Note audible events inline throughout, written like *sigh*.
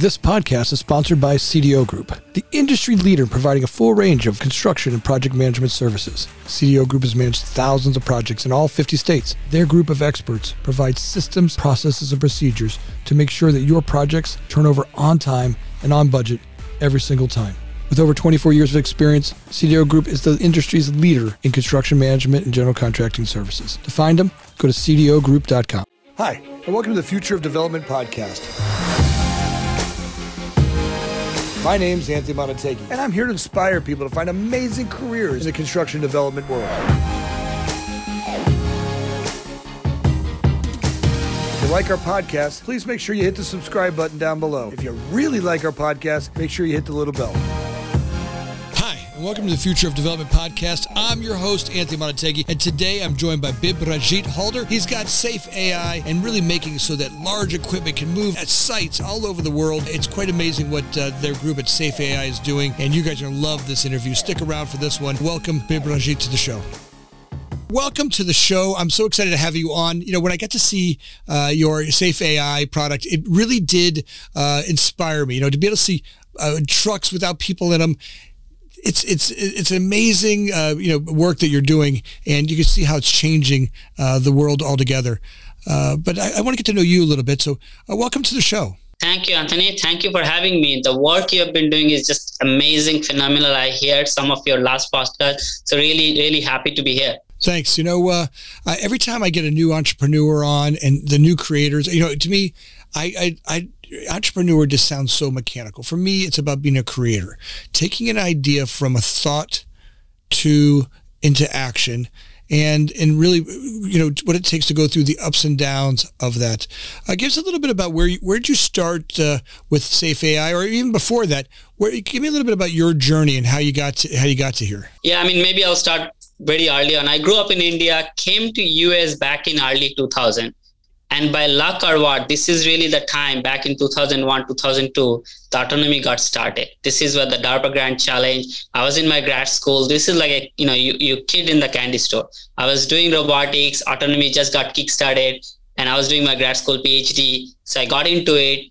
This podcast is sponsored by CDO Group, the industry leader providing a full range of construction and project management services. CDO Group has managed thousands of projects in all 50 states. Their group of experts provides systems, processes, and procedures to make sure that your projects turn over on time and on budget every single time. With over 24 years of experience, CDO Group is the industry's leader in construction management and general contracting services. To find them, go to cdogroup.com. Hi, and welcome to the Future of Development podcast. My name's Anthony Montague, and I'm here to inspire people to find amazing careers in the construction development world. If you like our podcast, please make sure you hit the subscribe button down below. If you really like our podcast, make sure you hit the little bell welcome to the Future of Development podcast. I'm your host, Anthony Montague, and today I'm joined by Bibhrajit Halder. He's got Safe AI and really making so that large equipment can move at sites all over the world. It's quite amazing what uh, their group at Safe AI is doing, and you guys are going to love this interview. Stick around for this one. Welcome, Bibhrajit, to the show. Welcome to the show. I'm so excited to have you on. You know, when I got to see uh, your Safe AI product, it really did uh, inspire me. You know, to be able to see uh, trucks without people in them it's it's it's amazing uh, you know work that you're doing, and you can see how it's changing uh, the world altogether. Uh, but I, I want to get to know you a little bit. So, uh, welcome to the show. Thank you, Anthony. Thank you for having me. The work you have been doing is just amazing, phenomenal. I heard some of your last podcasts, so really, really happy to be here. Thanks. You know, uh, every time I get a new entrepreneur on and the new creators, you know, to me, I, I, I entrepreneur just sounds so mechanical. For me, it's about being a creator, taking an idea from a thought to into action and and really you know what it takes to go through the ups and downs of that. Uh, give us a little bit about where you, where did you start uh, with Safe AI, or even before that? Where give me a little bit about your journey and how you got to how you got to here. Yeah, I mean maybe I'll start very early on. I grew up in India, came to US back in early 2000 and by luck or what, this is really the time back in 2001, 2002, the autonomy got started. This is where the DARPA Grand Challenge. I was in my grad school. This is like a, you know, you, you kid in the candy store. I was doing robotics, autonomy just got kickstarted, and I was doing my grad school PhD. So I got into it.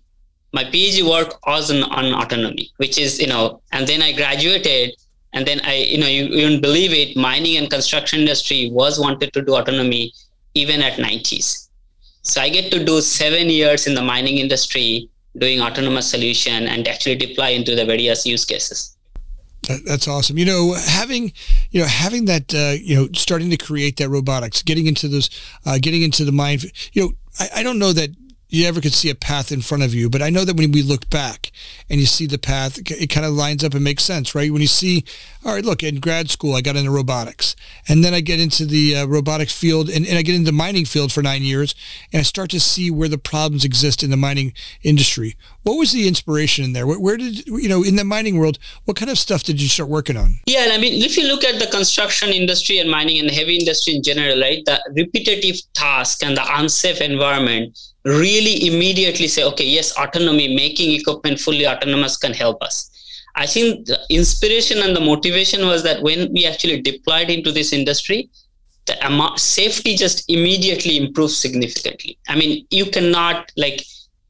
My PhD work was on, on autonomy, which is, you know, and then I graduated and then I, you know, you, you wouldn't believe it, mining and construction industry was wanted to do autonomy even at 90s so I get to do seven years in the mining industry doing autonomous solution and actually deploy into the various use cases. That's awesome. You know, having you know having that uh, you know starting to create that robotics, getting into those, uh, getting into the mind. You know, I, I don't know that you ever could see a path in front of you. But I know that when we look back and you see the path, it kind of lines up and makes sense, right? When you see, all right, look, in grad school, I got into robotics. And then I get into the uh, robotics field and, and I get into the mining field for nine years and I start to see where the problems exist in the mining industry. What was the inspiration in there? Where, where did, you know, in the mining world, what kind of stuff did you start working on? Yeah, and I mean, if you look at the construction industry and mining and the heavy industry in general, right, the repetitive task and the unsafe environment really immediately say, okay, yes, autonomy, making equipment fully autonomous can help us. I think the inspiration and the motivation was that when we actually deployed into this industry, the amount, safety just immediately improves significantly. I mean, you cannot like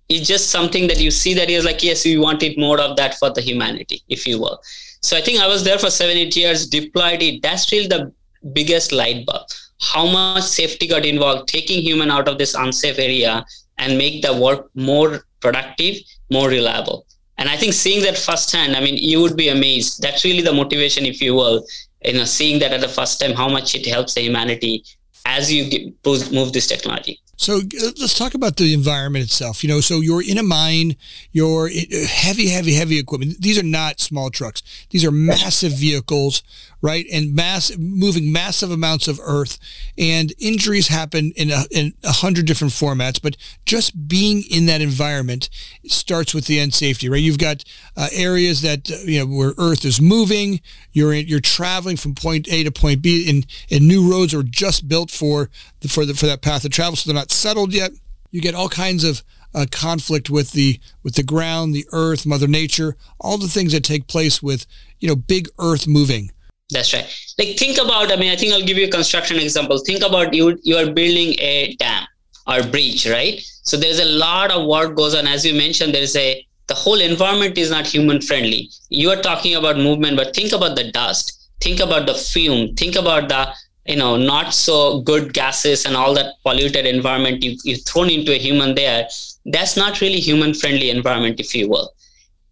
it's just something that you see that is like yes, we wanted more of that for the humanity, if you will. So I think I was there for seven, eight years, deployed it. That's really the biggest light bulb. How much safety got involved, taking human out of this unsafe area and make the work more productive, more reliable. And I think seeing that firsthand, I mean, you would be amazed. That's really the motivation, if you will, you know, seeing that at the first time, how much it helps the humanity as you get, move this technology. So uh, let's talk about the environment itself. You know, so you're in a mine, you're uh, heavy, heavy, heavy equipment. These are not small trucks. These are massive vehicles right? And mass moving massive amounts of earth, and injuries happen in a, in a hundred different formats. But just being in that environment starts with the end safety, right? You've got uh, areas that uh, you know where earth is moving. You're in, you're traveling from point A to point B, and and new roads are just built for the, for the, for that path of travel, so they're not settled yet. You get all kinds of uh, conflict with the with the ground, the earth, Mother Nature, all the things that take place with you know big Earth moving. That's right. Like think about, I mean, I think I'll give you a construction example. Think about you you are building a dam or bridge, right? So there's a lot of work goes on. As you mentioned, there's a the whole environment is not human friendly. You are talking about movement, but think about the dust, think about the fume, think about the you know not so good gases and all that polluted environment you, you've thrown into a human there that's not really human friendly environment if you will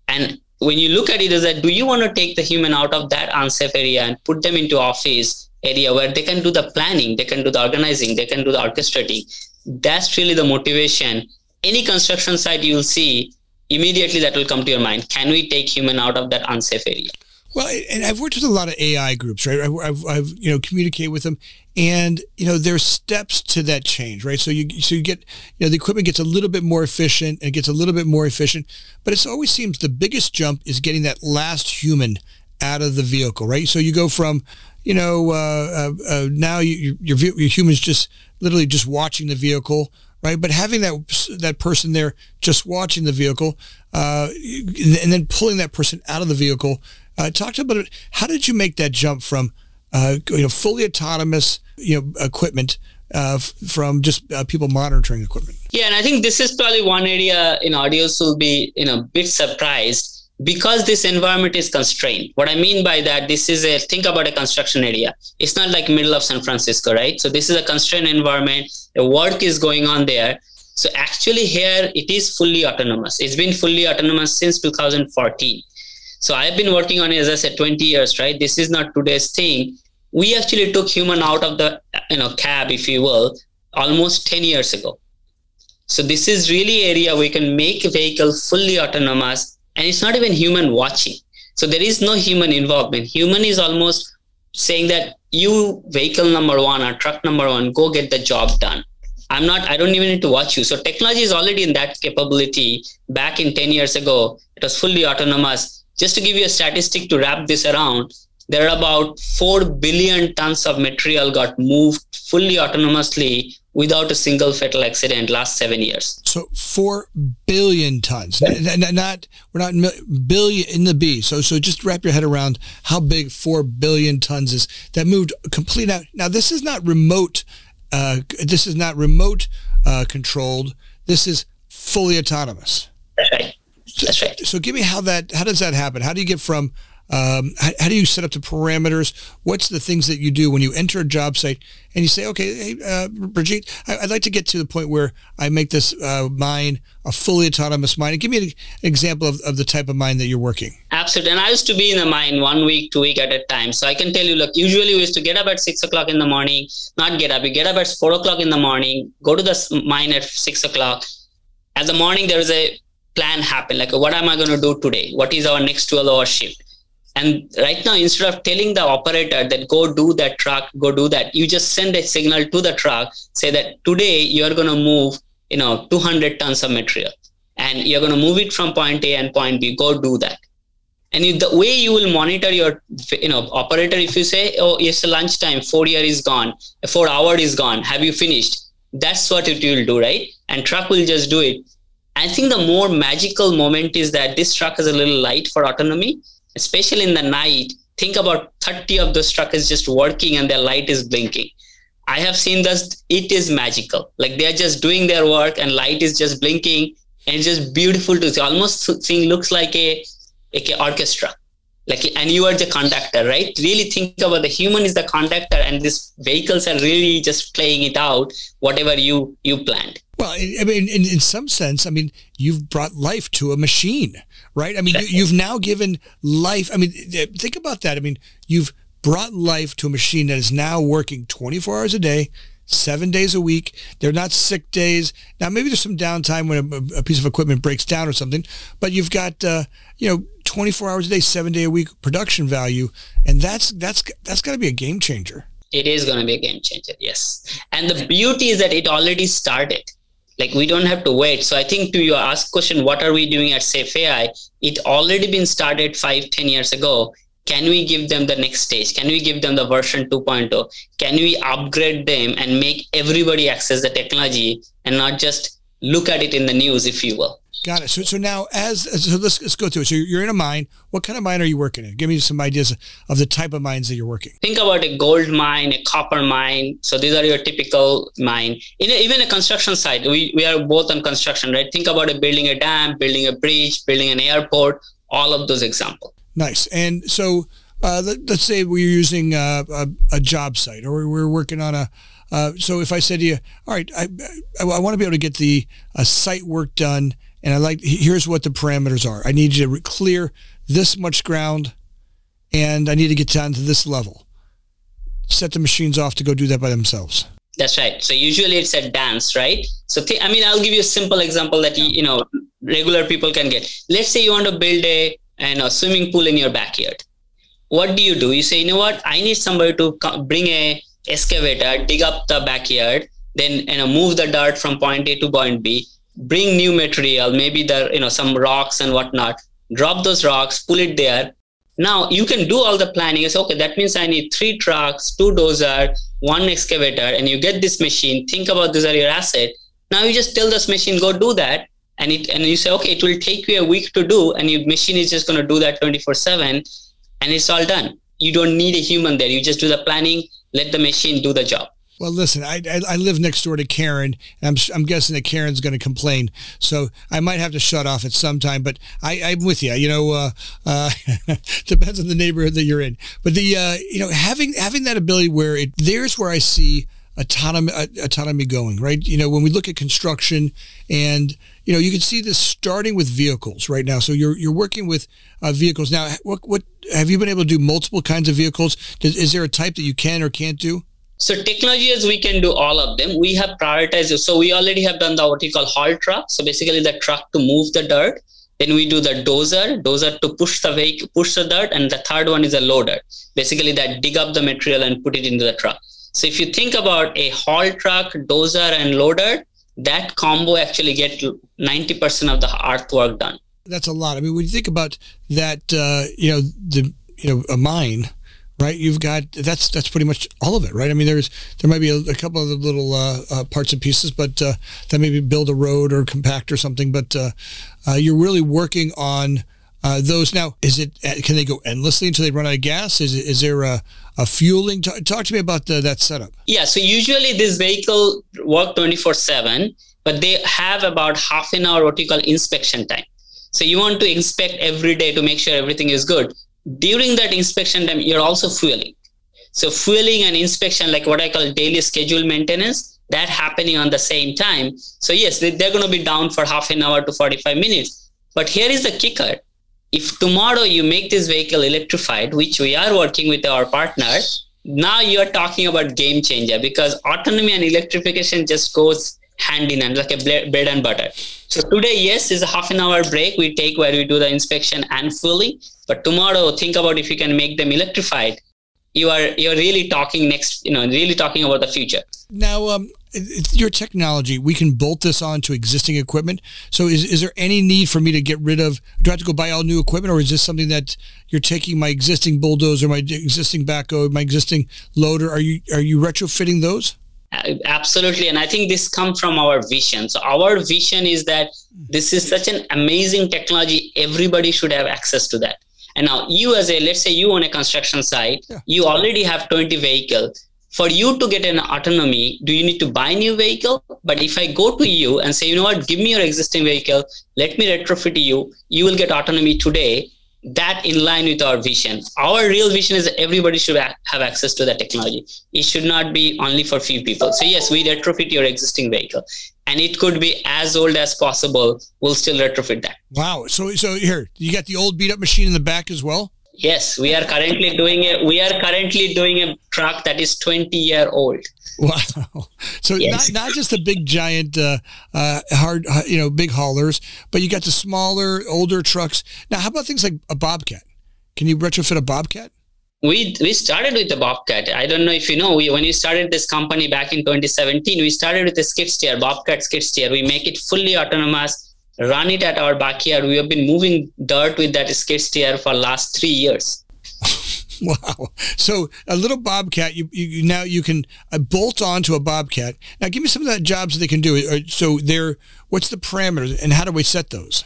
and when you look at it is that do you want to take the human out of that unsafe area and put them into office area where they can do the planning they can do the organizing they can do the orchestrating? That's really the motivation. Any construction site you'll see immediately that will come to your mind. Can we take human out of that unsafe area? Well, and I've worked with a lot of AI groups, right? I've, I've, you know communicated with them, and you know there's steps to that change, right? So you so you get you know the equipment gets a little bit more efficient and gets a little bit more efficient, but it always seems the biggest jump is getting that last human out of the vehicle, right? So you go from you know uh, uh, uh, now you, your your humans just literally just watching the vehicle right? But having that that person there just watching the vehicle, uh, and then pulling that person out of the vehicle uh, talk about it. How did you make that jump from you know fully autonomous you know equipment uh, from just uh, people monitoring equipment? Yeah, and I think this is probably one area in audios will be you know a bit surprised because this environment is constrained. What i mean by that this is a think about a construction area. It's not like middle of san francisco right? So this is a constrained environment. The work is going on there. So actually here it is fully autonomous. It's been fully autonomous since 2014 so I've been working on it, as I said, 20 years, right? This is not today's thing. We actually took human out of the you know cab, if you will, almost 10 years ago. So this is really area we can make a vehicle fully autonomous, and it's not even human watching. So there is no human involvement. Human is almost saying that you vehicle number one or truck number one, go get the job done. I'm not, I don't even need to watch you. So technology is already in that capability. Back in 10 years ago, it was fully autonomous just to give you a statistic to wrap this around, there are about 4 billion tons of material got moved fully autonomously without a single fatal accident last seven years. So 4 billion tons, not, not we're not billion in the B. So, so just wrap your head around how big 4 billion tons is that moved complete out. Now, this is not remote. Uh, this is not remote uh, controlled. This is fully autonomous. That's right. That's right. So give me how that how does that happen? How do you get from um, how, how, do you set up the parameters? What's the things that you do when you enter a job site and you say, okay, hey, uh, Brigitte, I, would like to get to the point where I make this uh, mine a fully autonomous mine. And give me an, example of, of the type of mine that you're working. Absolutely. And I used to be in the mine one week, two week at a time. So I can tell you, look, usually we used to get up at six o'clock in the morning, not get up. We get up at four o'clock in the morning, go to the mine at six o'clock. At the morning, there is a plan happen. Like what am i going to do today? What is our next 12 hour shift? And right now instead of telling the operator that go do that truck go do that you just send a signal to the truck say that today you're going to move you know 200 tons of material. And you're going to move it from point a and point b go do that. And the way you will monitor your you know operator if you say oh it's lunchtime four year is gone four hour is gone have you finished? That's what it will do right? And truck will just do it I think the more magical moment is that this truck is a little light for autonomy, especially in the night. Think about 30 of those trucks is just working and their light is blinking. I have seen this, it is magical. Like they're just doing their work and light is just blinking and just beautiful to see. Almost seeing looks like a, like a orchestra. Like and you are the conductor, right? Really think about the human is the conductor and these vehicles are really just playing it out, whatever you you planned. Well, I mean, in, in some sense, I mean, you've brought life to a machine, right? I mean, you've now given life. I mean, think about that. I mean, you've brought life to a machine that is now working 24 hours a day, seven days a week. They're not sick days. Now, maybe there's some downtime when a, a piece of equipment breaks down or something, but you've got, uh, you know, 24 hours a day, seven day a week production value. And that's, that's, that's got to be a game changer. It is going to be a game changer. Yes. And the beauty is that it already started like we don't have to wait so i think to your ask question what are we doing at safe ai it already been started five ten years ago can we give them the next stage can we give them the version 2.0 can we upgrade them and make everybody access the technology and not just look at it in the news, if you will. Got it. So, so now, as so let's, let's go through it. So, you're in a mine. What kind of mine are you working in? Give me some ideas of the type of mines that you're working. Think about a gold mine, a copper mine. So these are your typical mine. In a, even a construction site, we we are both on construction, right? Think about a building a dam, building a bridge, building an airport. All of those examples. Nice. And so, uh, let, us say we're using a, a, a job site, or we're working on a uh, so if I said to you, all right, I, I, I want to be able to get the uh, site work done, and I like here's what the parameters are. I need you to clear this much ground, and I need to get down to this level. Set the machines off to go do that by themselves. That's right. So usually it's a dance, right? So th- I mean, I'll give you a simple example that you know regular people can get. Let's say you want to build a you know, swimming pool in your backyard. What do you do? You say, you know what? I need somebody to bring a excavator, dig up the backyard, then you know move the dirt from point A to point B, bring new material, maybe the you know some rocks and whatnot, drop those rocks, pull it there. Now you can do all the planning. It's okay. That means I need three trucks, two dozer, one excavator, and you get this machine. Think about these are your asset. Now you just tell this machine go do that, and it and you say okay, it will take you a week to do, and your machine is just going to do that 24 seven, and it's all done. You don't need a human there. You just do the planning, let the machine do the job. Well, listen, I, I, I live next door to Karen, and I'm, I'm guessing that Karen's going to complain. So I might have to shut off at some time, but I, I'm with you. You know, uh, uh, *laughs* depends on the neighborhood that you're in. But the, uh, you know, having having that ability where it, there's where I see autonomy autonomy going right? You know when we look at construction and you know you can see this starting with vehicles right now. So you're you're working with uh, vehicles. Now what what have you been able to do multiple kinds of vehicles? Does, is there a type that you can or can't do? So technologies we can do all of them. We have prioritized so we already have done the what we call haul truck. So basically the truck to move the dirt. Then we do the dozer dozer to push the vehicle push the dirt and the third one is a loader. Basically that dig up the material and put it into the truck so if you think about a haul truck, dozer, and loader, that combo actually get 90% of the earthwork done. That's a lot. I mean, when you think about that, uh, you know, the you know a mine, right? You've got that's that's pretty much all of it, right? I mean, there's there might be a, a couple of little uh, uh, parts and pieces, but uh, that maybe build a road or compact or something. But uh, uh, you're really working on uh, those now, is it? Uh, can they go endlessly until they run out of gas? Is is there a, a fueling? Talk, talk to me about the, that setup. Yeah. So usually this vehicle work twenty four seven, but they have about half an hour what you call inspection time. So you want to inspect every day to make sure everything is good. During that inspection time, you're also fueling. So fueling and inspection, like what I call daily schedule maintenance, that happening on the same time. So yes, they're going to be down for half an hour to 45 minutes. But here is the kicker if tomorrow you make this vehicle electrified, which we are working with our partner, now you're talking about game changer because autonomy and electrification just goes hand in hand like a bread and butter. So today, yes, is a half an hour break we take where we do the inspection and fueling. But tomorrow, think about if you can make them electrified. You are you're really talking next, you know, really talking about the future. Now, um, your technology, we can bolt this onto existing equipment. So is, is there any need for me to get rid of, do I have to go buy all new equipment or is this something that you're taking my existing bulldozer, my existing backhoe, my existing loader? Are you, are you retrofitting those? Absolutely. And I think this comes from our vision. So our vision is that this is such an amazing technology. Everybody should have access to that. And now you as a, let's say you own a construction site, yeah. you already have 20 vehicles for you to get an autonomy do you need to buy a new vehicle? But if i go to you and say you know what? Give me your existing vehicle. Let me retrofit you. You will get autonomy today. That in line with our vision. Our real vision is everybody should have access to that technology. It should not be only for few people. So yes we retrofit your existing vehicle. And it could be as old as possible. We'll still retrofit that. Wow. So so here you got the old beat up machine in the back as well Yes, we are currently doing a we are currently doing a truck that is 20 year old. Wow! *laughs* So yes. not not just the big giant, uh, uh, hard, uh, you know, big haulers, but you got the smaller, older trucks. Now, how about things like a Bobcat? Can you retrofit a Bobcat? We we started with the Bobcat. I don't know if you know. We when we started this company back in 2017, we started with a skid steer, Bobcat skid steer. We make it fully autonomous run it at our backyard. We have been moving dirt with that skid steer for last three years. *laughs* Wow. So a little Bobcat, you, you now you can uh, bolt onto a Bobcat. Now give me some of that jobs that they can do. Uh, so they're, what's the parameters and how do we set those?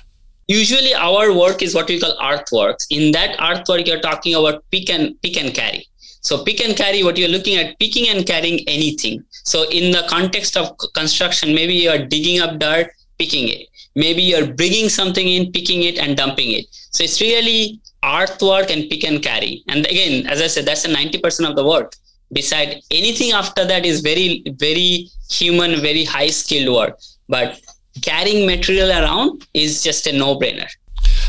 Usually our work is what we call earthworks. In that earthwork, you're talking about pick and pick and carry. So pick and carry, what you're looking at, picking and carrying anything. So in the context of construction, maybe you're digging up dirt, picking it. Maybe you're bringing something in, picking it and dumping it. So it's really earthwork and pick and carry. And again, as I said, that's a 90% of the work. Beside anything after that is very, very human, very high skilled work. But carrying material around is just a no brainer.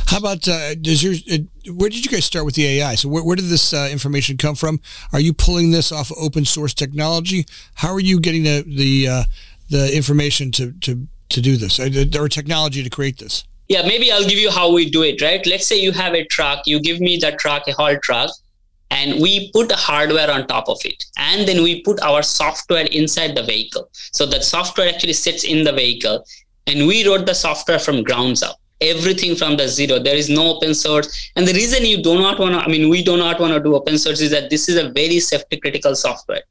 How about uh, does your uh, where did you guys start with the AI? So where, where did this uh, information come from? Are you pulling this off of open source technology? How are you getting the the uh, the information to to to do this uh, or technology to create this? Yeah, maybe I'll give you how we do it. Right? Let's say you have a truck. You give me that truck, a haul truck, and we put hardware on top of it, and then we put our software inside the vehicle. So that software actually sits in the vehicle, and we wrote the software from grounds up everything from the zero there is no open source and the reason you do not want to i mean we do not want to do open source is that this is a very safety critical software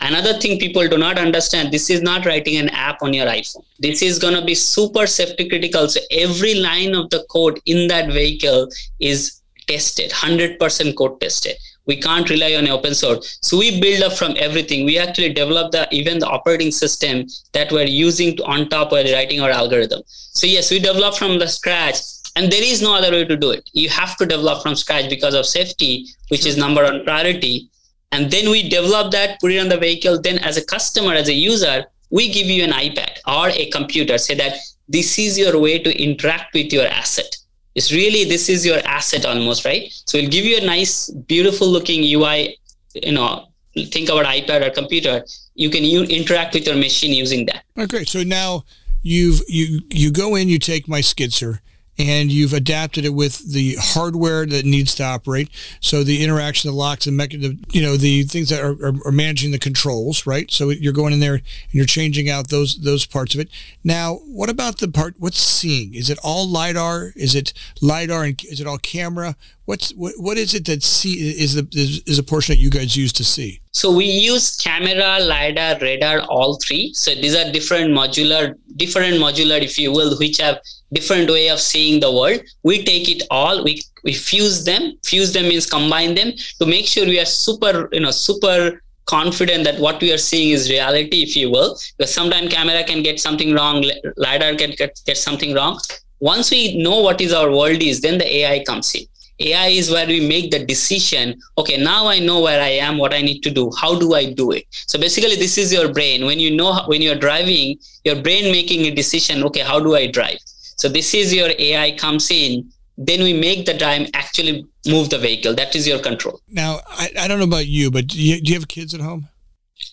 another thing people do not understand this is not writing an app on your iphone. This is going to be super safety critical so every line of the code in that vehicle is tested 100% code tested. We can't rely on open source. So we build up from everything. We actually develop the even the operating system that we're using to, on top of writing our algorithm. So yes we develop from the scratch and there is no other way to do it. You have to develop from scratch because of safety which is number one priority and then we develop that put it on the vehicle. Then as a customer as a user we give you an ipad or a computer. Say that this is your way to interact with your asset. It's really this is your asset almost right? So it'll give you a nice beautiful looking ui you know think about ipad or computer. You can u- interact with your machine using that. Okay so now you've you you go in you take my skid steer and you've adapted it with the hardware that needs to operate. So the interaction, the locks, and mechanism, you know, the things that are, are, are, managing the controls, right? So you're going in there and you're changing out those those parts of it. Now, what about the part? What's seeing? Is it all lidar? Is it lidar and is it all camera? What's what, what is it that see is the is, is a portion that you guys use to see? So we use camera, lidar, radar, all three. So these are different modular, different modular, if you will, which have different way of seeing the world. We take it all we we fuse them. Fuse them means combine them to make sure we are super you know super confident that what we are seeing is reality if you will. Because sometimes camera can get something wrong lidar can get, get something wrong. Once we know what is our world is then the ai comes in ai is where we make the decision okay now i know where i am what i need to do how do i do it so basically this is your brain when you know when you're driving your brain making a decision okay how do i drive so this is your AI comes in, then we make the dime actually move the vehicle. That is your control. Now, I, I don't know about you, but do you, do you have kids at home?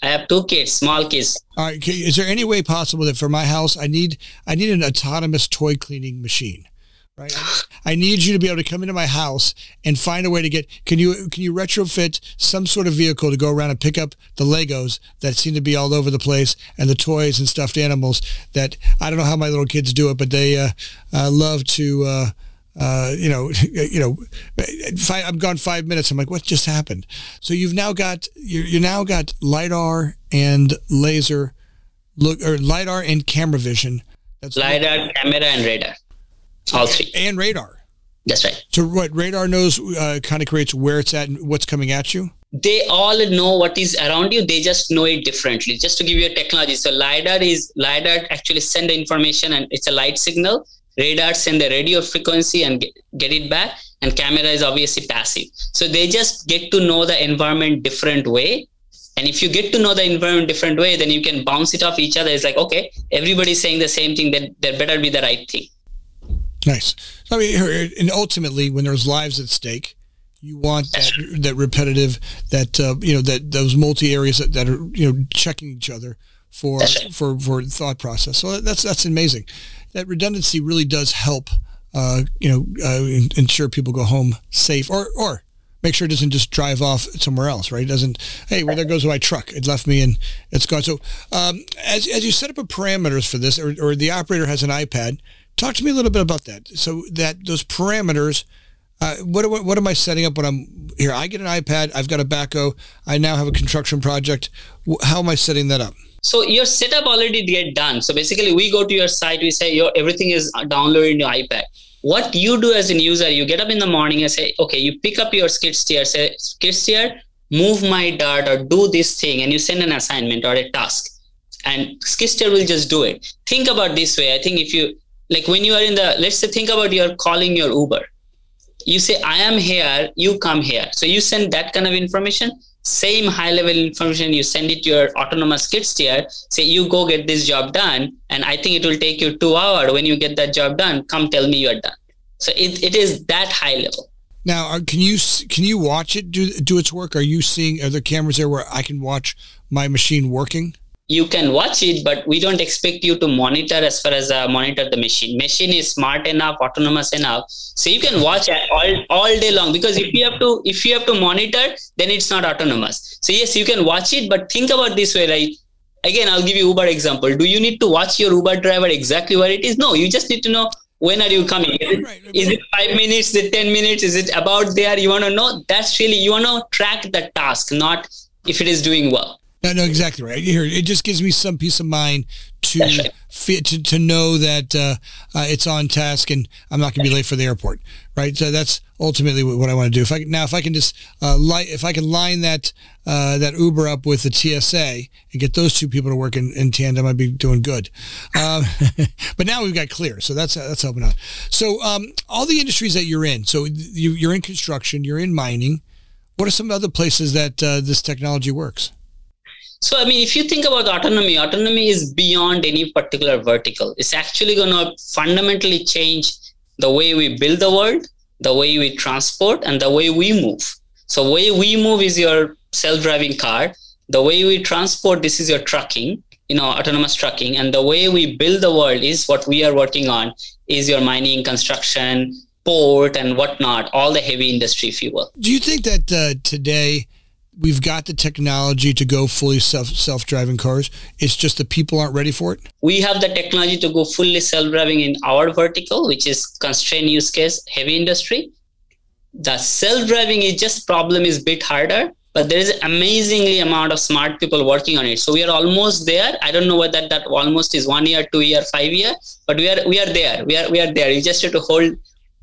I have two kids, small kids. All right. Is there any way possible that for my house, I need I need an autonomous toy cleaning machine? Right. I need you to be able to come into my house and find a way to get. Can you can you retrofit some sort of vehicle to go around and pick up the Legos that seem to be all over the place and the toys and stuffed animals that I don't know how my little kids do it, but they uh, uh, love to. Uh, uh, you know, *laughs* you know, five, I'm gone five minutes. I'm like, what just happened? So you've now got you you now got lidar and laser, look or lidar and camera vision. That's lidar, camera, and radar. All three. And radar. That's right. So what radar knows uh, kind of creates where it's at and what's coming at you? They all know what is around you. They just know it differently. Just to give you a technology. So LiDAR is LiDAR actually send the information and it's a light signal. Radar send the radio frequency and get, get it back. And camera is obviously passive. So they just get to know the environment different way. And if you get to know the environment different way, then you can bounce it off each other. It's like, okay, everybody's saying the same thing, then there better be the right thing. Nice. So, I mean, and ultimately, when there's lives at stake, you want that, that repetitive, that uh, you know, that those multi areas that, that, are you know checking each other for for for thought process. So that's that's amazing. That redundancy really does help. Uh, you know, uh, ensure people go home safe, or or make sure it doesn't just drive off somewhere else, right? It doesn't, hey, well, there goes my truck. It left me and it's gone. So um, as, as you set up a parameters for this, or, or the operator has an iPad, Talk to me a little bit about that. So that those parameters, Uh, what, what, what am I setting up when I'm here? I get an iPad. I've got a backhoe. I now have a construction project. How am I setting that up? So your setup already get done. So basically, we go to your site. We say your everything is downloaded in your iPad. What you do as a user, you get up in the morning and say, okay, you pick up your skid steer. Say, skid steer, move my dart or do this thing, and you send an assignment or a task, and skid steer will just do it. Think about this way. I think if you like when you are in the let's say think about you're calling your Uber. You say i am here you come here. So you send that kind of information same high level information you send it to your autonomous skid steer say you go get this job done and i think it will take you two hours when you get that job done come tell me you're done. So it, it is that high level. Now uh, can you can you watch it do do its work? Are you seeing are there cameras there where i can watch my machine working you can watch it, but we don't expect you to monitor as far as uh, monitor the machine. Machine is smart enough, autonomous enough, so you can watch all all day long. Because if you have to if you have to monitor, then it's not autonomous. So yes, you can watch it, but think about this way, right? Again, I'll give you Uber example. Do you need to watch your Uber driver exactly where it is? No, you just need to know when are you coming is it, right, is it five minutes is it 10 minutes is it about there you want to know that's really you want to track the task not if it is doing well no, no, exactly right. Here, it just gives me some peace of mind to to, to know that uh, uh, it's on task and I'm not going to be late for the airport. Right. So that's ultimately what I want to do. If I now, if I can just uh, li- if I can line that uh, that Uber up with the TSA and get those two people to work in, in tandem, I'd be doing good. Um, *laughs* but now we've got clear, so that's that's helping out. So um, all the industries that you're in, so you, you're in construction, you're in mining. What are some other places that uh, this technology works? So, I mean, if you think about autonomy, autonomy is beyond any particular vertical. It's actually going to fundamentally change the way we build the world, the way we transport, and the way we move. So, way we move is your self-driving car. The way we transport this is your trucking, you know, autonomous trucking, and the way we build the world is what we are working on is your mining, construction, port, and whatnot, all the heavy industry, if you will. Do you think that uh, today? We've got the technology to go fully self self driving cars. It's just the people aren't ready for it. We have the technology to go fully self driving in our vertical, which is constrained use case heavy industry. The self driving is just problem is bit harder, but there is amazingly amount of smart people working on it. So we are almost there. I don't know whether that almost is one year, two year, five year, but we are we are there. We are we are there. You just have to hold,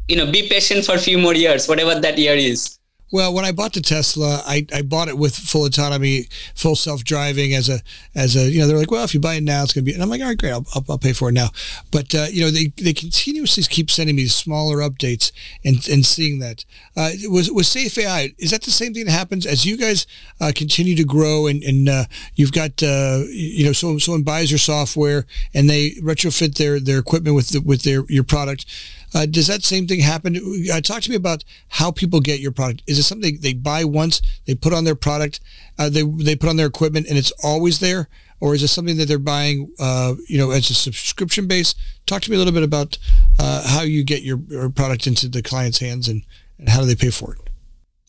you know, be patient for a few more years, whatever that year is. Well, when I bought the Tesla, I, I bought it with full autonomy, full self driving as a as a you know they're like, well, if you buy it now, it's going to be. And I'm like, all right, great, I'll, I'll, I'll pay for it now. But uh, you know, they, they continuously keep sending me smaller updates and and seeing that uh, was was Safe AI. Is that the same thing that happens as you guys uh, continue to grow and and uh, you've got uh, you know someone someone buys your software and they retrofit their their equipment with the, with their your product uh, does that same thing happen? Uh, talk to me about how people get your product. Is it something they, buy once, they put on their product, uh, they they put on their equipment, and it's always there, or is it something that they're buying, uh, you know, as a subscription base? Talk to me a little bit about uh, how you get your, your product into the client's hands and, and how do they pay for it.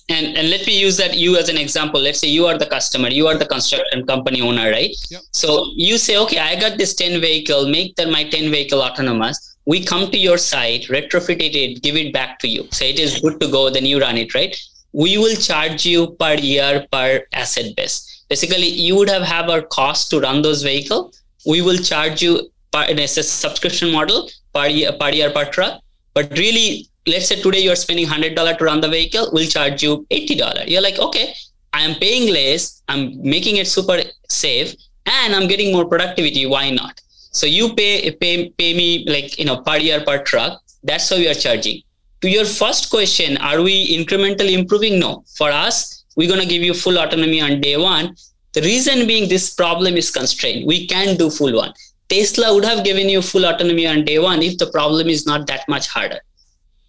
And, and let me use that you as an example. Let's say you are the customer, you are the construction company owner, right? Yep. So you say, okay, I got this 10 vehicle, make that my 10 vehicle autonomous we come to your site, retrofit it, give it back to you. Say it is good to go, then you run it, right? We will charge you per year per asset base. Basically, you would have have a cost to run those vehicle. We will charge you per, in a subscription model per year, per year per truck. But really, let's say today you're spending hundred dollar to run the vehicle, we'll charge you eighty dollar. You're like, okay, I am paying less, I'm making it super safe, and I'm getting more productivity. Why not? So you pay pay pay me like you know per year per truck. That's how we are charging. To your first question, are we incrementally improving? No. For us, we're gonna give you full autonomy on day one. The reason being this problem is constrained. We can't do full one. Tesla would have given you full autonomy on day one if the problem is not that much harder.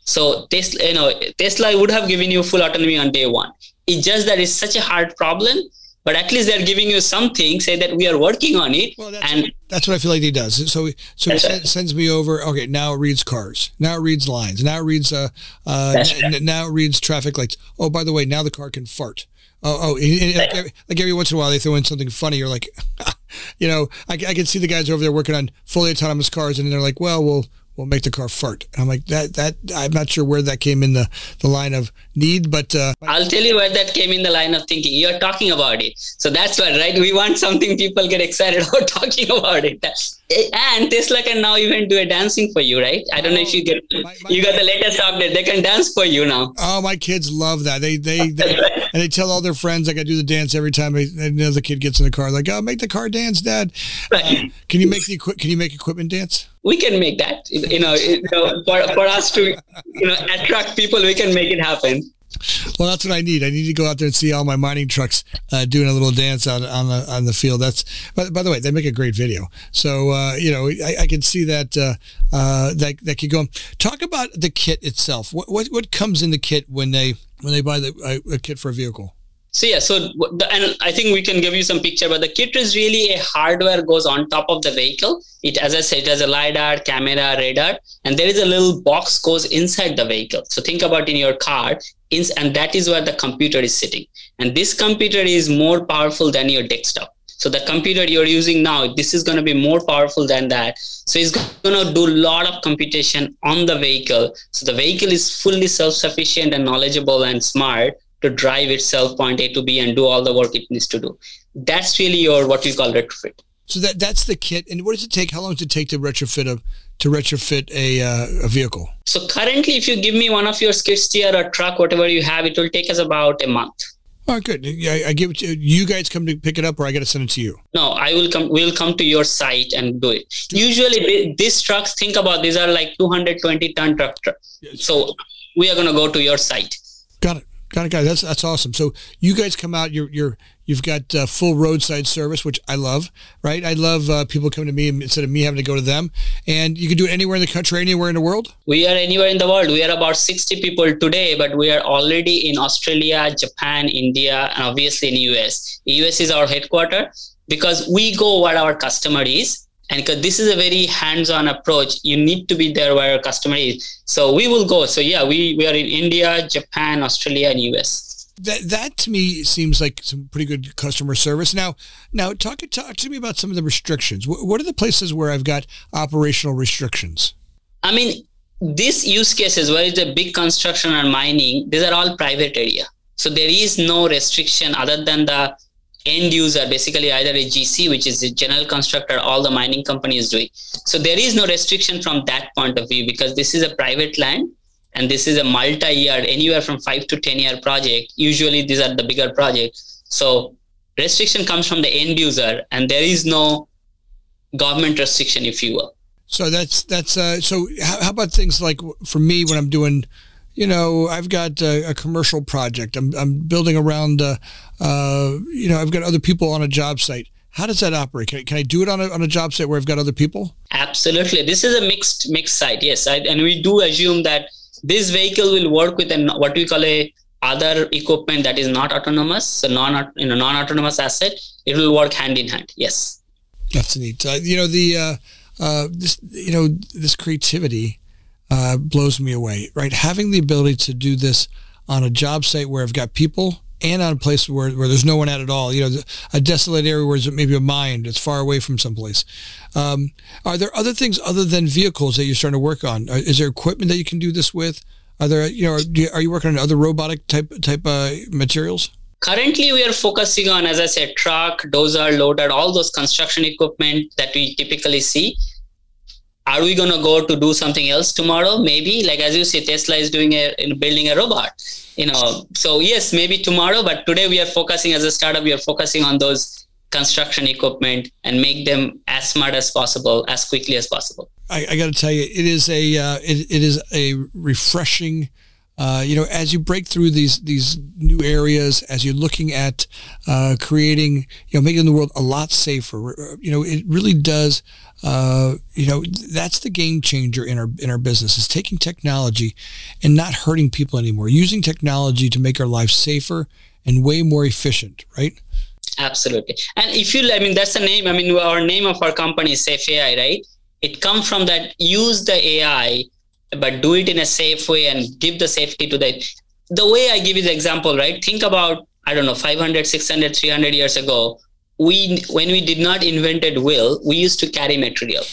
So Tesla, you know, Tesla would have given you full autonomy on day one. It's just that it's such a hard problem but at least they're giving you something say that we are working on it well, that's and what, that's what i feel like he does. So so he send, sends me over okay now it reads cars now it reads lines now it reads uh, uh n- now it reads traffic lights. Oh by the way now the car can fart. Oh oh like, every, like every once in a while they throw in something funny you're like *laughs* you know I, I can see the guys over there working on fully autonomous cars and they're like well we'll will make the car fart. And I'm like that that I'm not sure where that came in the the line of need, but uh, I'll tell you where that came in the line of thinking. You're talking about it, so that's why, right? We want something people get excited *laughs* about talking about it. And Tesla can now even do a dancing for you, right? I don't oh, know if you get my, my, you got the latest update. They can dance for you now. Oh, my kids love that. They they, they and they tell all their friends like I do the dance every time another kid gets in the car. Like, oh, make the car dance, Dad. Right. Uh, can you make the can you make equipment dance? We can make that. You know, you know for, for us to you know attract people, we can make it happen. Well, that's what I need. I need to go out there and see all my mining trucks uh, doing a little dance out on the on the field. That's by, by the way, they make a great video. So uh, you know, I, I, can see that uh, uh that that could go. Talk about the kit itself. What what, what comes in the kit when they when they buy the uh, a kit for a vehicle? So yeah, so the, and I think we can give you some picture, but the kit is really a hardware goes on top of the vehicle. It, as I said, it has a lidar, camera, radar, and there is a little box goes inside the vehicle. So think about in your car, and that is where the computer is sitting. And this computer is more powerful than your desktop. So the computer you're using now, this is going to be more powerful than that. So it's going to do a lot of computation on the vehicle. So the vehicle is fully self-sufficient and knowledgeable and smart to drive itself point A to B and do all the work it needs to do. That's really your what we call retrofit. So that that's the kit. And what does it take? How long does it take to retrofit a to retrofit a uh, a vehicle? So currently, if you give me one of your skid steer or truck, whatever you have, it will take us about a month. Oh, good. I, I give it to you guys. Come to pick it up, or I got to send it to you. No, I will come. We'll come to your site and do it. Usually, these trucks. Think about these are like 220 ton truck. truck. So we are going to go to your site. Got it. Got it, guys. That's that's awesome. So you guys come out. You're you're you've got uh, full roadside service, which I love. Right? I love uh, people coming to me instead of me having to go to them. And you can do it anywhere in the country, anywhere in the world. We are anywhere in the world. We are about sixty people today, but we are already in Australia, Japan, India, and obviously in US. US is our headquarters because we go where our customer is and because this is a very hands-on approach you need to be there where your customer is so we will go so yeah we, we are in india japan australia and us that that to me seems like some pretty good customer service. Now, now talk talk to me about some of the restrictions. What are the places where I've got operational restrictions? I mean, these use cases where it's a big construction and mining, these are all private area. So there is no restriction other than the end user basically either a gc which is a general constructor all the mining company is doing. So there is no restriction from that point of view because this is a private land and this is a multi-year anywhere from 5 to 10 year project. Usually these are the bigger projects. So restriction comes from the end user and there is no government restriction if you will. So that's that's uh, so how, how about things like for me when i'm doing you know, I've got a, a commercial project. I'm, I'm building around, uh, uh, you know, I've got other people on a job site. How does that operate? Can, can I do it on a, on a job site where I've got other people? Absolutely. This is a mixed mixed site. Yes, I, and we do assume that this vehicle will work with an what we call a other equipment that is not autonomous, so non you know non autonomous asset. It will work hand in hand. Yes. That's neat. Uh, you know the uh, uh, this you know this creativity uh, blows me away, right? Having the ability to do this on a job site where I've got people and on a place where, where there's no one at at all, you know, a desolate area where there's maybe a mine that's far away from someplace. Um, are there other things other than vehicles that you're starting to work on? Is there equipment that you can do this with? Are there, you know, are you, are you working on other robotic type type uh, materials? Currently, we are focusing on, as I said, truck, dozer, loader, all those construction equipment that we typically see are we going to go to do something else tomorrow? Maybe like as you say tesla is doing a building a robot you know. So yes maybe tomorrow but today we are focusing as a startup we are focusing on those construction equipment and make them as smart as possible as quickly as possible. I, I got to tell you it is a uh, it, it is a refreshing uh, you know, as you break through these these new areas, as you're looking at uh, creating, you know, making the world a lot safer, you know, it really does. Uh, you know, that's the game changer in our in our business is taking technology and not hurting people anymore. Using technology to make our lives safer and way more efficient, right? Absolutely. And if you, I mean, that's the name. I mean, our name of our company is Safe AI, right? It comes from that. Use the AI but do it in a safe way and give the safety to the the way i give you the example right think about i don't know 500 600 300 years ago we when we did not invented will we used to carry material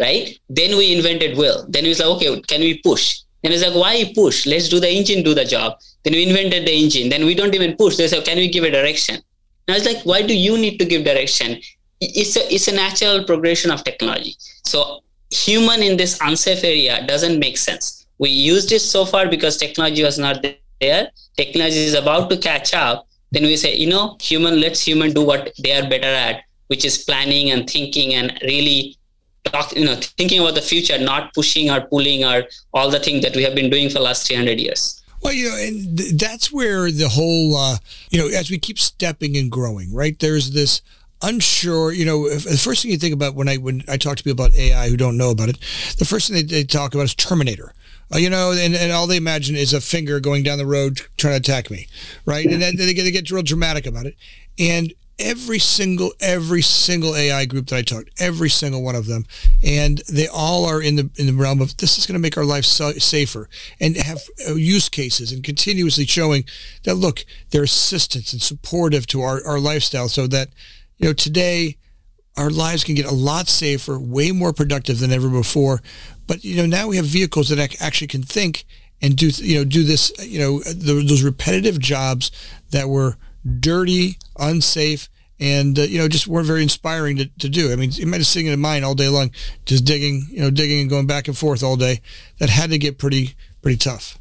right? Then we invented will. Then we was like, okay, can we push? Then it's like, why push? Let's do the engine do the job. Then we invented the engine. Then we don't even push. They say, can we give a direction? I was like, why do you need to give direction? It's a it's a natural progression of technology. So human in this unsafe area doesn't make sense. We used it so far because technology was not there. Technology is about to catch up. Then we say, you know, human, let's human do what they are better at, which is planning and thinking and really talk, you know, thinking about the future, not pushing or pulling or all the things that we have been doing for the last 300 years. Well, you know, and th- that's where the whole, uh, you know, as we keep stepping and growing, right? There's this unsure, you know, if, the first thing you think about when I when I talk to people about AI who don't know about it, the first thing they, they talk about is Terminator. Uh, you know, and, and all they imagine is a finger going down the road trying to attack me, right? And then they get, they get real dramatic about it. And every single every single AI group that I talked, every single one of them, and they all are in the in the realm of this is going to make our life so, safer and have uh, use cases and continuously showing that look they're assistance and supportive to our, our lifestyle so that you know today our lives can get a lot safer, way more productive than ever before. But you know now we have vehicles that actually can think and do you know do this you know those repetitive jobs that were dirty, unsafe, and uh, you know just weren't very inspiring to, to do. I mean, you might have sitting in a mine all day long, just digging, you know, digging and going back and forth all day. That had to get pretty pretty tough.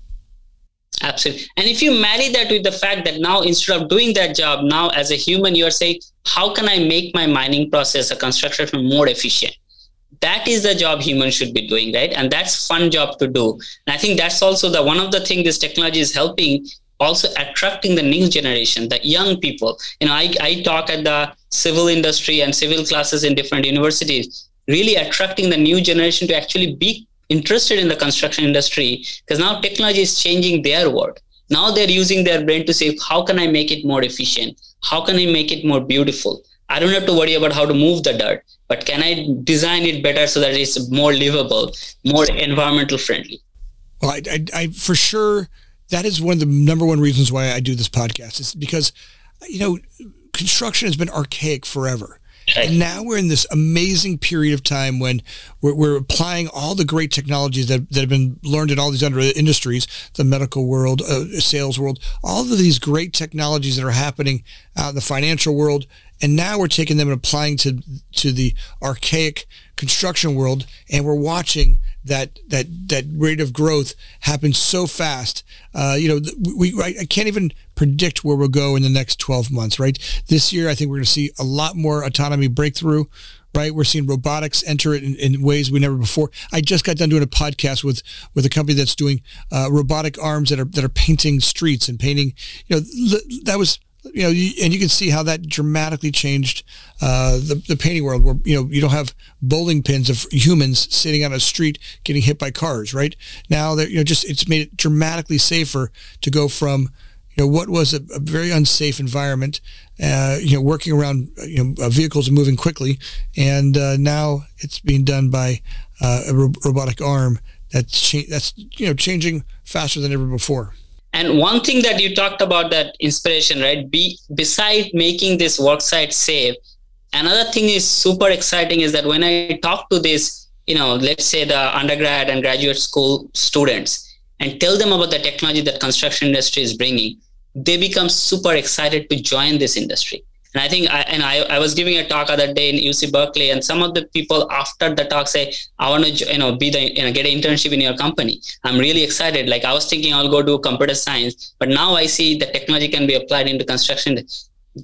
Absolutely. And if you marry that with the fact that now instead of doing that job, now as a human, you are saying, how can I make my mining process, a construction more efficient? That is the job humans should be doing, right? And that's fun job to do. And I think that's also the one of the things this technology is helping also attracting the new generation, the young people. You know, I, I talk at the civil industry and civil classes in different universities, really attracting the new generation to actually be interested in the construction industry because now technology is changing their world. Now they're using their brain to say, how can I make it more efficient? How can I make it more beautiful? I don't have to worry about how to move the dirt, but can I design it better so that it's more livable, more environmental friendly? Well, I, I, I for sure that is one of the number one reasons why I do this podcast is because, you know, construction has been archaic forever. And now we're in this amazing period of time when we're, we're, applying all the great technologies that, that have been learned in all these other industries, the medical world, uh, sales world, all of these great technologies that are happening out in the financial world. And now we're taking them and applying to, to the archaic construction world. And we're watching that that that rate of growth happens so fast. Uh, you know, we I can't even predict where we'll go in the next 12 months. Right, this year I think we're going to see a lot more autonomy breakthrough. Right, we're seeing robotics enter it in, in, ways we never before. I just got done doing a podcast with with a company that's doing uh, robotic arms that are that are painting streets and painting. You know, that was you know, and you can see how that dramatically changed uh, the, the painting world where, you know, you don't have bowling pins of humans sitting on a street getting hit by cars, right? Now that, you know, just, it's made it dramatically safer to go from, you know, what was a, a very unsafe environment, uh, you know, working around, you know, uh, vehicles moving quickly. And uh, now it's being done by uh, a ro- robotic arm that's, cha- that's, you know, changing faster than ever before. And one thing that you talked about that inspiration, right? Be beside making this worksite safe, another thing is super exciting is that when I talk to this, you know, let's say the undergrad and graduate school students and tell them about the technology that construction industry is bringing, they become super excited to join this industry. And I think, I, and I, I was giving a talk other day in UC Berkeley, and some of the people after the talk say, "I want to, you know, be the, you know, get an internship in your company." I'm really excited. Like I was thinking, I'll go do computer science, but now I see the technology can be applied into construction.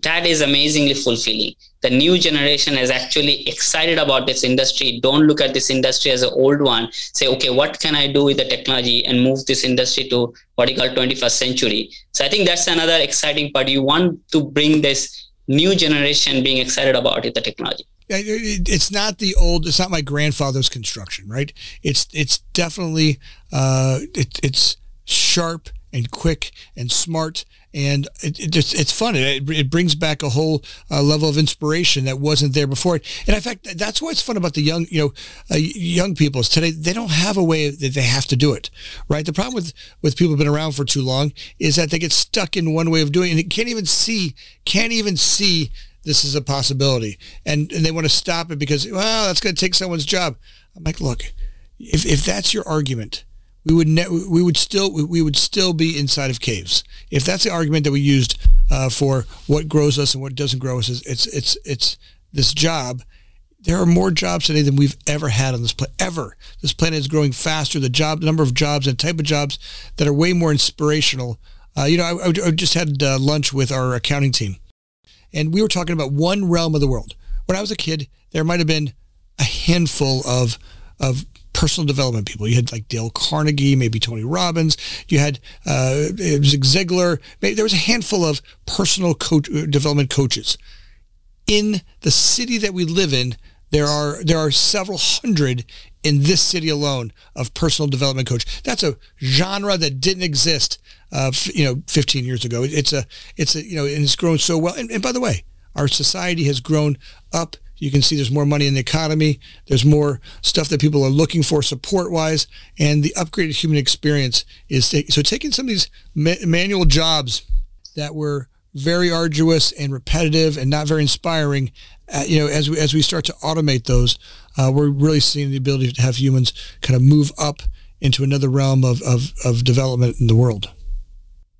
That is amazingly fulfilling. The new generation is actually excited about this industry. Don't look at this industry as an old one. Say, okay, what can I do with the technology and move this industry to what you call 21st century? So I think that's another exciting part. You want to bring this new generation being excited about it, the technology. It's not the old. It's not my grandfather's construction, right? It's it's definitely uh, it, it's sharp and quick and smart and it, it just, it's fun. It, it brings back a whole uh, level of inspiration that wasn't there before. And in fact, that's what's fun about the young, you know, uh, young people is today. They don't have a way that they have to do it, right? The problem with with people who've been around for too long is that they get stuck in one way of doing, it and can't even see, can't even see this is a possibility, and and they want to stop it because well, that's going to take someone's job. I'm like, look, if, if that's your argument, we would ne- we would still we would still be inside of caves. If that's the argument that we used uh, for what grows us and what doesn't grow us, it's it's it's this job. There are more jobs today than we've ever had on this planet. Ever, this planet is growing faster. The job, number of jobs, and type of jobs that are way more inspirational. Uh, you know, I, I, just had uh, lunch with our accounting team, and we were talking about one realm of the world. When I was a kid, there might have been a handful of of personal development people. You had like Dale Carnegie, maybe Tony Robbins. You had uh, Zig Ziglar. There was a handful of personal coach, uh, development coaches. In the city that we live in, there are there are several hundred in this city alone of personal development coach. That's a genre that didn't exist, uh, you know, 15 years ago. It's a it's a you know, and it's grown so well. And, and by the way, our society has grown up you can see there's more money in the economy. There's more stuff that people are looking for support wise. And the upgraded human experience is so taking some of these ma- manual jobs that were very arduous and repetitive and not very inspiring. Uh, you know, as we, as we start to automate those, uh, we're really seeing the ability to have humans kind of move up into another realm of, of, of development in the world.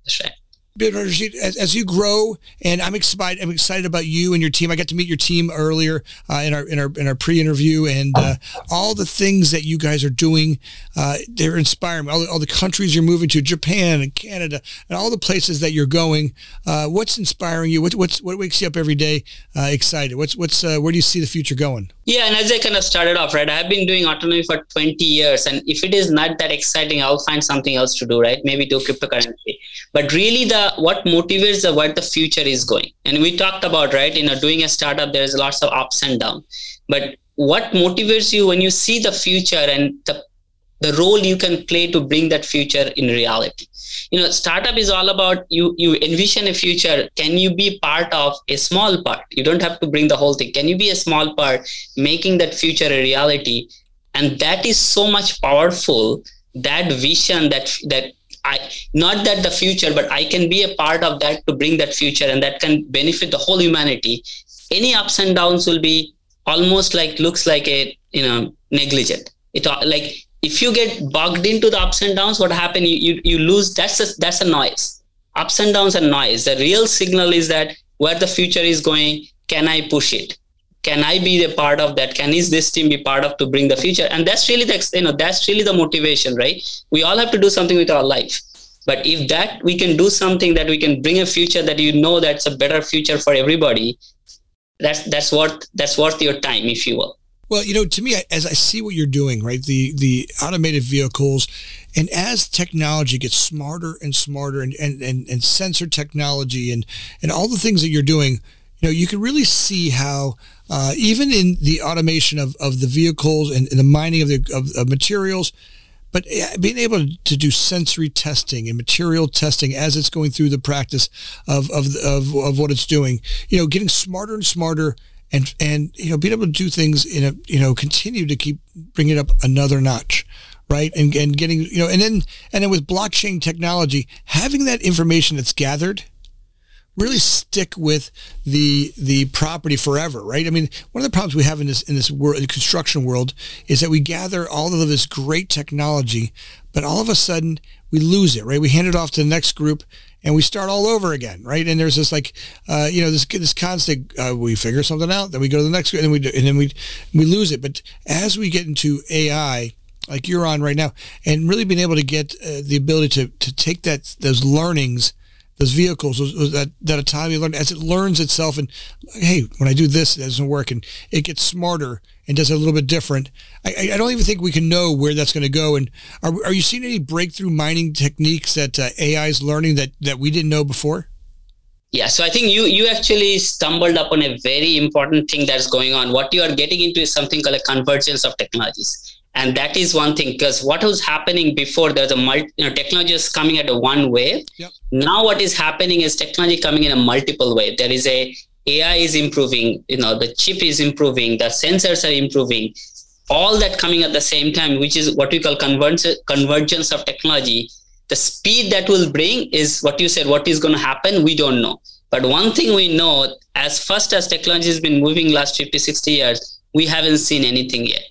That's right as, as you grow, and I'm excited. I'm excited about you and your team. I got to meet your team earlier uh, in our in our in our pre-interview, and uh, all the things that you guys are doing, uh, they're inspiring. All, all the countries you're moving to, Japan and Canada, and all the places that you're going. Uh, what's inspiring you? What, what's what wakes you up every day uh, excited? What's what's uh, where do you see the future going? Yeah, and as I kind of started off, right, I've been doing autonomy for 20 years, and if it is not that exciting, I'll find something else to do, right? Maybe do cryptocurrency. But really, the what motivates the what the future is going. And we talked about right you know doing a startup there's lots of ups and downs. But what motivates you when you see the future and the the role you can play to bring that future in reality? You know startup is all about you you envision a future. Can you be part of a small part? You don't have to bring the whole thing. Can you be a small part making that future a reality? And that is so much powerful that vision that that I not that the future, but I can be a part of that to bring that future, and that can benefit the whole humanity. Any ups and downs will be almost like looks like a you know negligent. It like if you get bogged into the ups and downs, what happen? You you, you lose. That's a, that's a noise. Ups and downs are noise. The real signal is that where the future is going. Can I push it? Can i be a part of that? Can is this team be part of to bring the future? And that's really the you know that's really the motivation right? We all have to do something with our life. But if that we can do something that we can bring a future that you know that's a better future for everybody that's that's what that's worth your time if you will. Well, you know, to me, as I see what you're doing, right, the the automated vehicles, and as technology gets smarter and smarter, and and and, and sensor technology, and and all the things that you're doing, you know, you can really see how uh, even in the automation of, of the vehicles and, and the mining of the of, of materials, but being able to do sensory testing and material testing as it's going through the practice of, of, of, of what it's doing, you know, getting smarter and smarter and, and, you know, being able to do things in a, you know, continue to keep bringing up another notch right? And, and getting you know and then and then with blockchain technology having that information that's gathered really stick with the the property forever, right? I mean, one of the problems we have in this in this world, construction world, is that we gather all of this great technology, but all of a sudden we lose it, right? We hand it off to the next group, and we start all over again, right? And there's this like, uh, you know, this this constant. Uh, we figure something out, then we go to the next, group and then we do, and then we we lose it. But as we get into AI, like you're on right now, and really being able to get uh, the ability to to take that those learnings those vehicles, those, that, that autonomy learn as it learns itself. And hey, when I do this, it doesn't work. And it gets smarter and does it a little bit different. I, I don't even think we can know where that's going to go. And are, are you seeing any breakthrough mining techniques that uh, AI is learning that, that we didn't know before? Yeah, so I think you you actually stumbled upon a very important thing that's going on. What you are getting into is something called a convergence of technologies and that is one thing because what was happening before there's a multi you know technology is coming at a one way. Yep. now what is happening is technology coming in a multiple way. There is a ai is improving you know the chip is improving the sensors are improving. All that coming at the same time which is what we call convergence of technology. The speed that will bring is what you said what is going to happen we don't know. But one thing we know as fast as technology has been moving last 50 60 years we haven't seen anything yet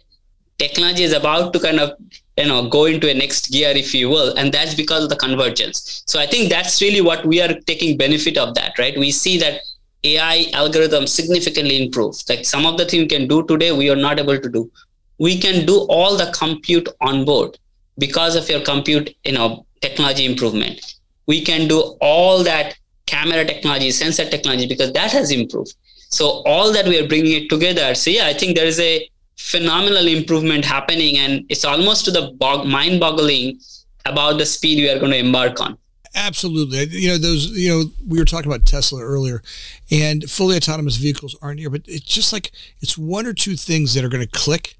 technology is about to kind of you know go into a next gear if you will and that's because of the convergence. So i think that's really what we are taking benefit of that right? We see that ai algorithms significantly improve like some of the things we can do today we are not able to do. We can do all the compute on board because of your compute you know technology improvement. We can do all that camera technology sensor technology because that has improved. So all that we are bringing it together. So yeah i think there is a phenomenal improvement happening and it's almost to the bog- mind boggling about the speed we are going to embark on. Absolutely. You know those you know we were talking about tesla earlier and fully autonomous vehicles aren't here but it's just like it's one or two things that are going to click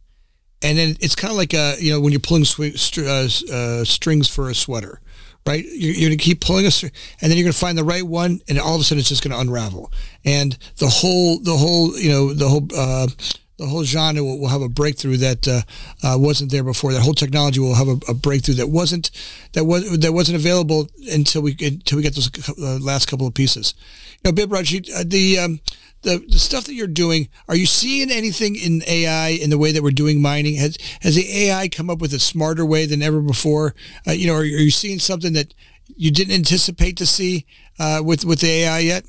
and then it's kind of like a you know when you're pulling sw- uh, uh, strings for a sweater right? You're, you're going to keep pulling string and then you're going to find the right one and all of a sudden it's just going to unravel. And the whole the whole you know the whole uh, the whole genre will, will have a breakthrough that uh, uh, wasn't there before. That whole technology will have a, a, breakthrough that wasn't that was that wasn't available until we until we get those uh, last couple of pieces. You know, Bibraj, uh, the um, the, the stuff that you're doing, are you seeing anything in AI in the way that we're doing mining? Has has the AI come up with a smarter way than ever before? Uh, you know, are, are, you seeing something that you didn't anticipate to see uh, with with the AI yet?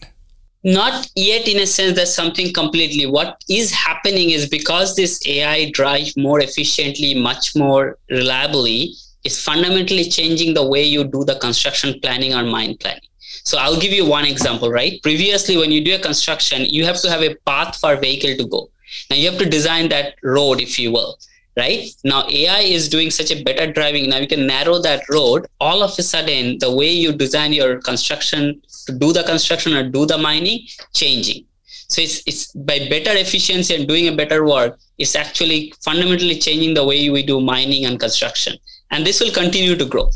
Not yet in a sense that something completely. What is happening is because this ai drive more efficiently much more reliably is fundamentally changing the way you do the construction planning or mine planning. So i'll give you one example right? Previously when you do a construction you have to have a path for vehicle to go. Now you have to design that road if you will right? Now ai is doing such a better driving. Now you can narrow that road. All of a sudden the way you design your construction do the construction or do the mining changing. So it's it's by better efficiency and doing a better work it's actually fundamentally changing the way we do mining and construction. And this will continue to grow.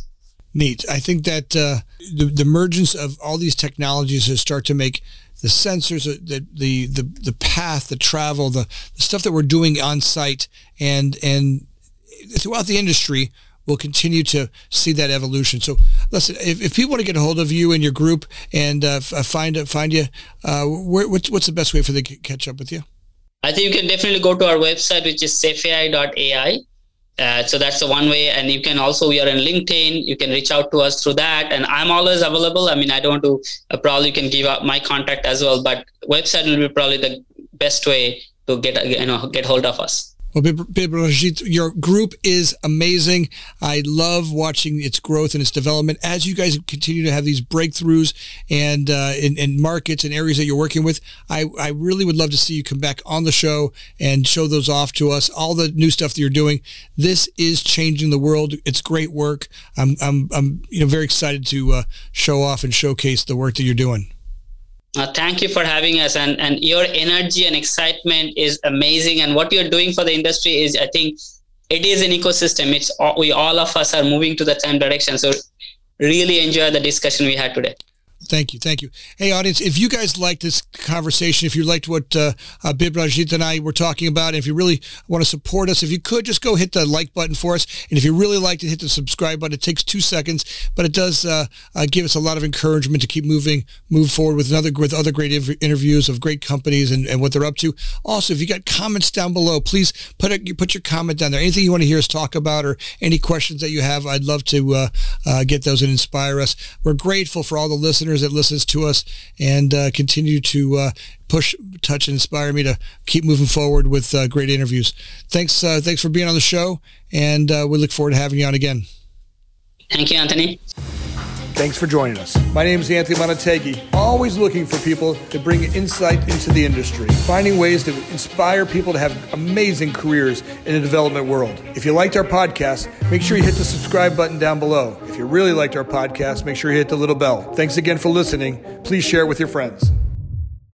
Neat. I think that uh, the, the emergence of all these technologies has start to make the sensors, the, the the the path, the travel, the, the stuff that we're doing on site, and and throughout the industry, we'll continue to see that evolution. So, listen, if, if people want to get a hold of you and your group and uh, uh find find you, uh, where, what's, what's the best way for them to catch up with you? I think you can definitely go to our website, which is safeai.ai. Uh, so that's the one way. And you can also, we are in LinkedIn. You can reach out to us through that. And I'm always available. I mean, I don't to, uh, probably you can give out my contact as well, but website will be probably the best way to get, you know, get hold of us. Well, Bibhrajit, your group is amazing. I love watching its growth and its development as you guys continue to have these breakthroughs and uh, in, in, markets and areas that you're working with. I, I really would love to see you come back on the show and show those off to us. All the new stuff that you're doing. This is changing the world. It's great work. I'm I'm, I'm you know very excited to uh, show off and showcase the work that you're doing. Uh, thank you for having us, and and your energy and excitement is amazing. And what you're doing for the industry is, I think, it is an ecosystem. It's all, we all of us are moving to the same direction. So, really enjoy the discussion we had today. Thank you. Thank you. Hey, audience, if you guys like this conversation, if you liked what uh, uh, Bibhrajit and I were talking about, if you really want to support us, if you could just go hit the like button for us. And if you really liked it, hit the subscribe button. It takes two seconds, but it does uh, uh, give us a lot of encouragement to keep moving, move forward with another with other great interviews of great companies and, and what they're up to. Also, if you got comments down below, please put a, put your comment down there. Anything you want to hear us talk about or any questions that you have, I'd love to uh, uh, get those and inspire us. We're grateful for all the listeners that listens to us and uh, continue to uh, push, touch, and inspire me to keep moving forward with uh, great interviews. Thanks, uh, thanks for being on the show, and uh, we look forward to having you on again. Thank you, Anthony. Thanks for joining us. My name is Anthony Montague. Always looking for people to bring insight into the industry, finding ways to inspire people to have amazing careers in the development world. If you liked our podcast, make sure you hit the subscribe button down below. If you really liked our podcast, make sure you hit the little bell. Thanks again for listening. Please share it with your friends.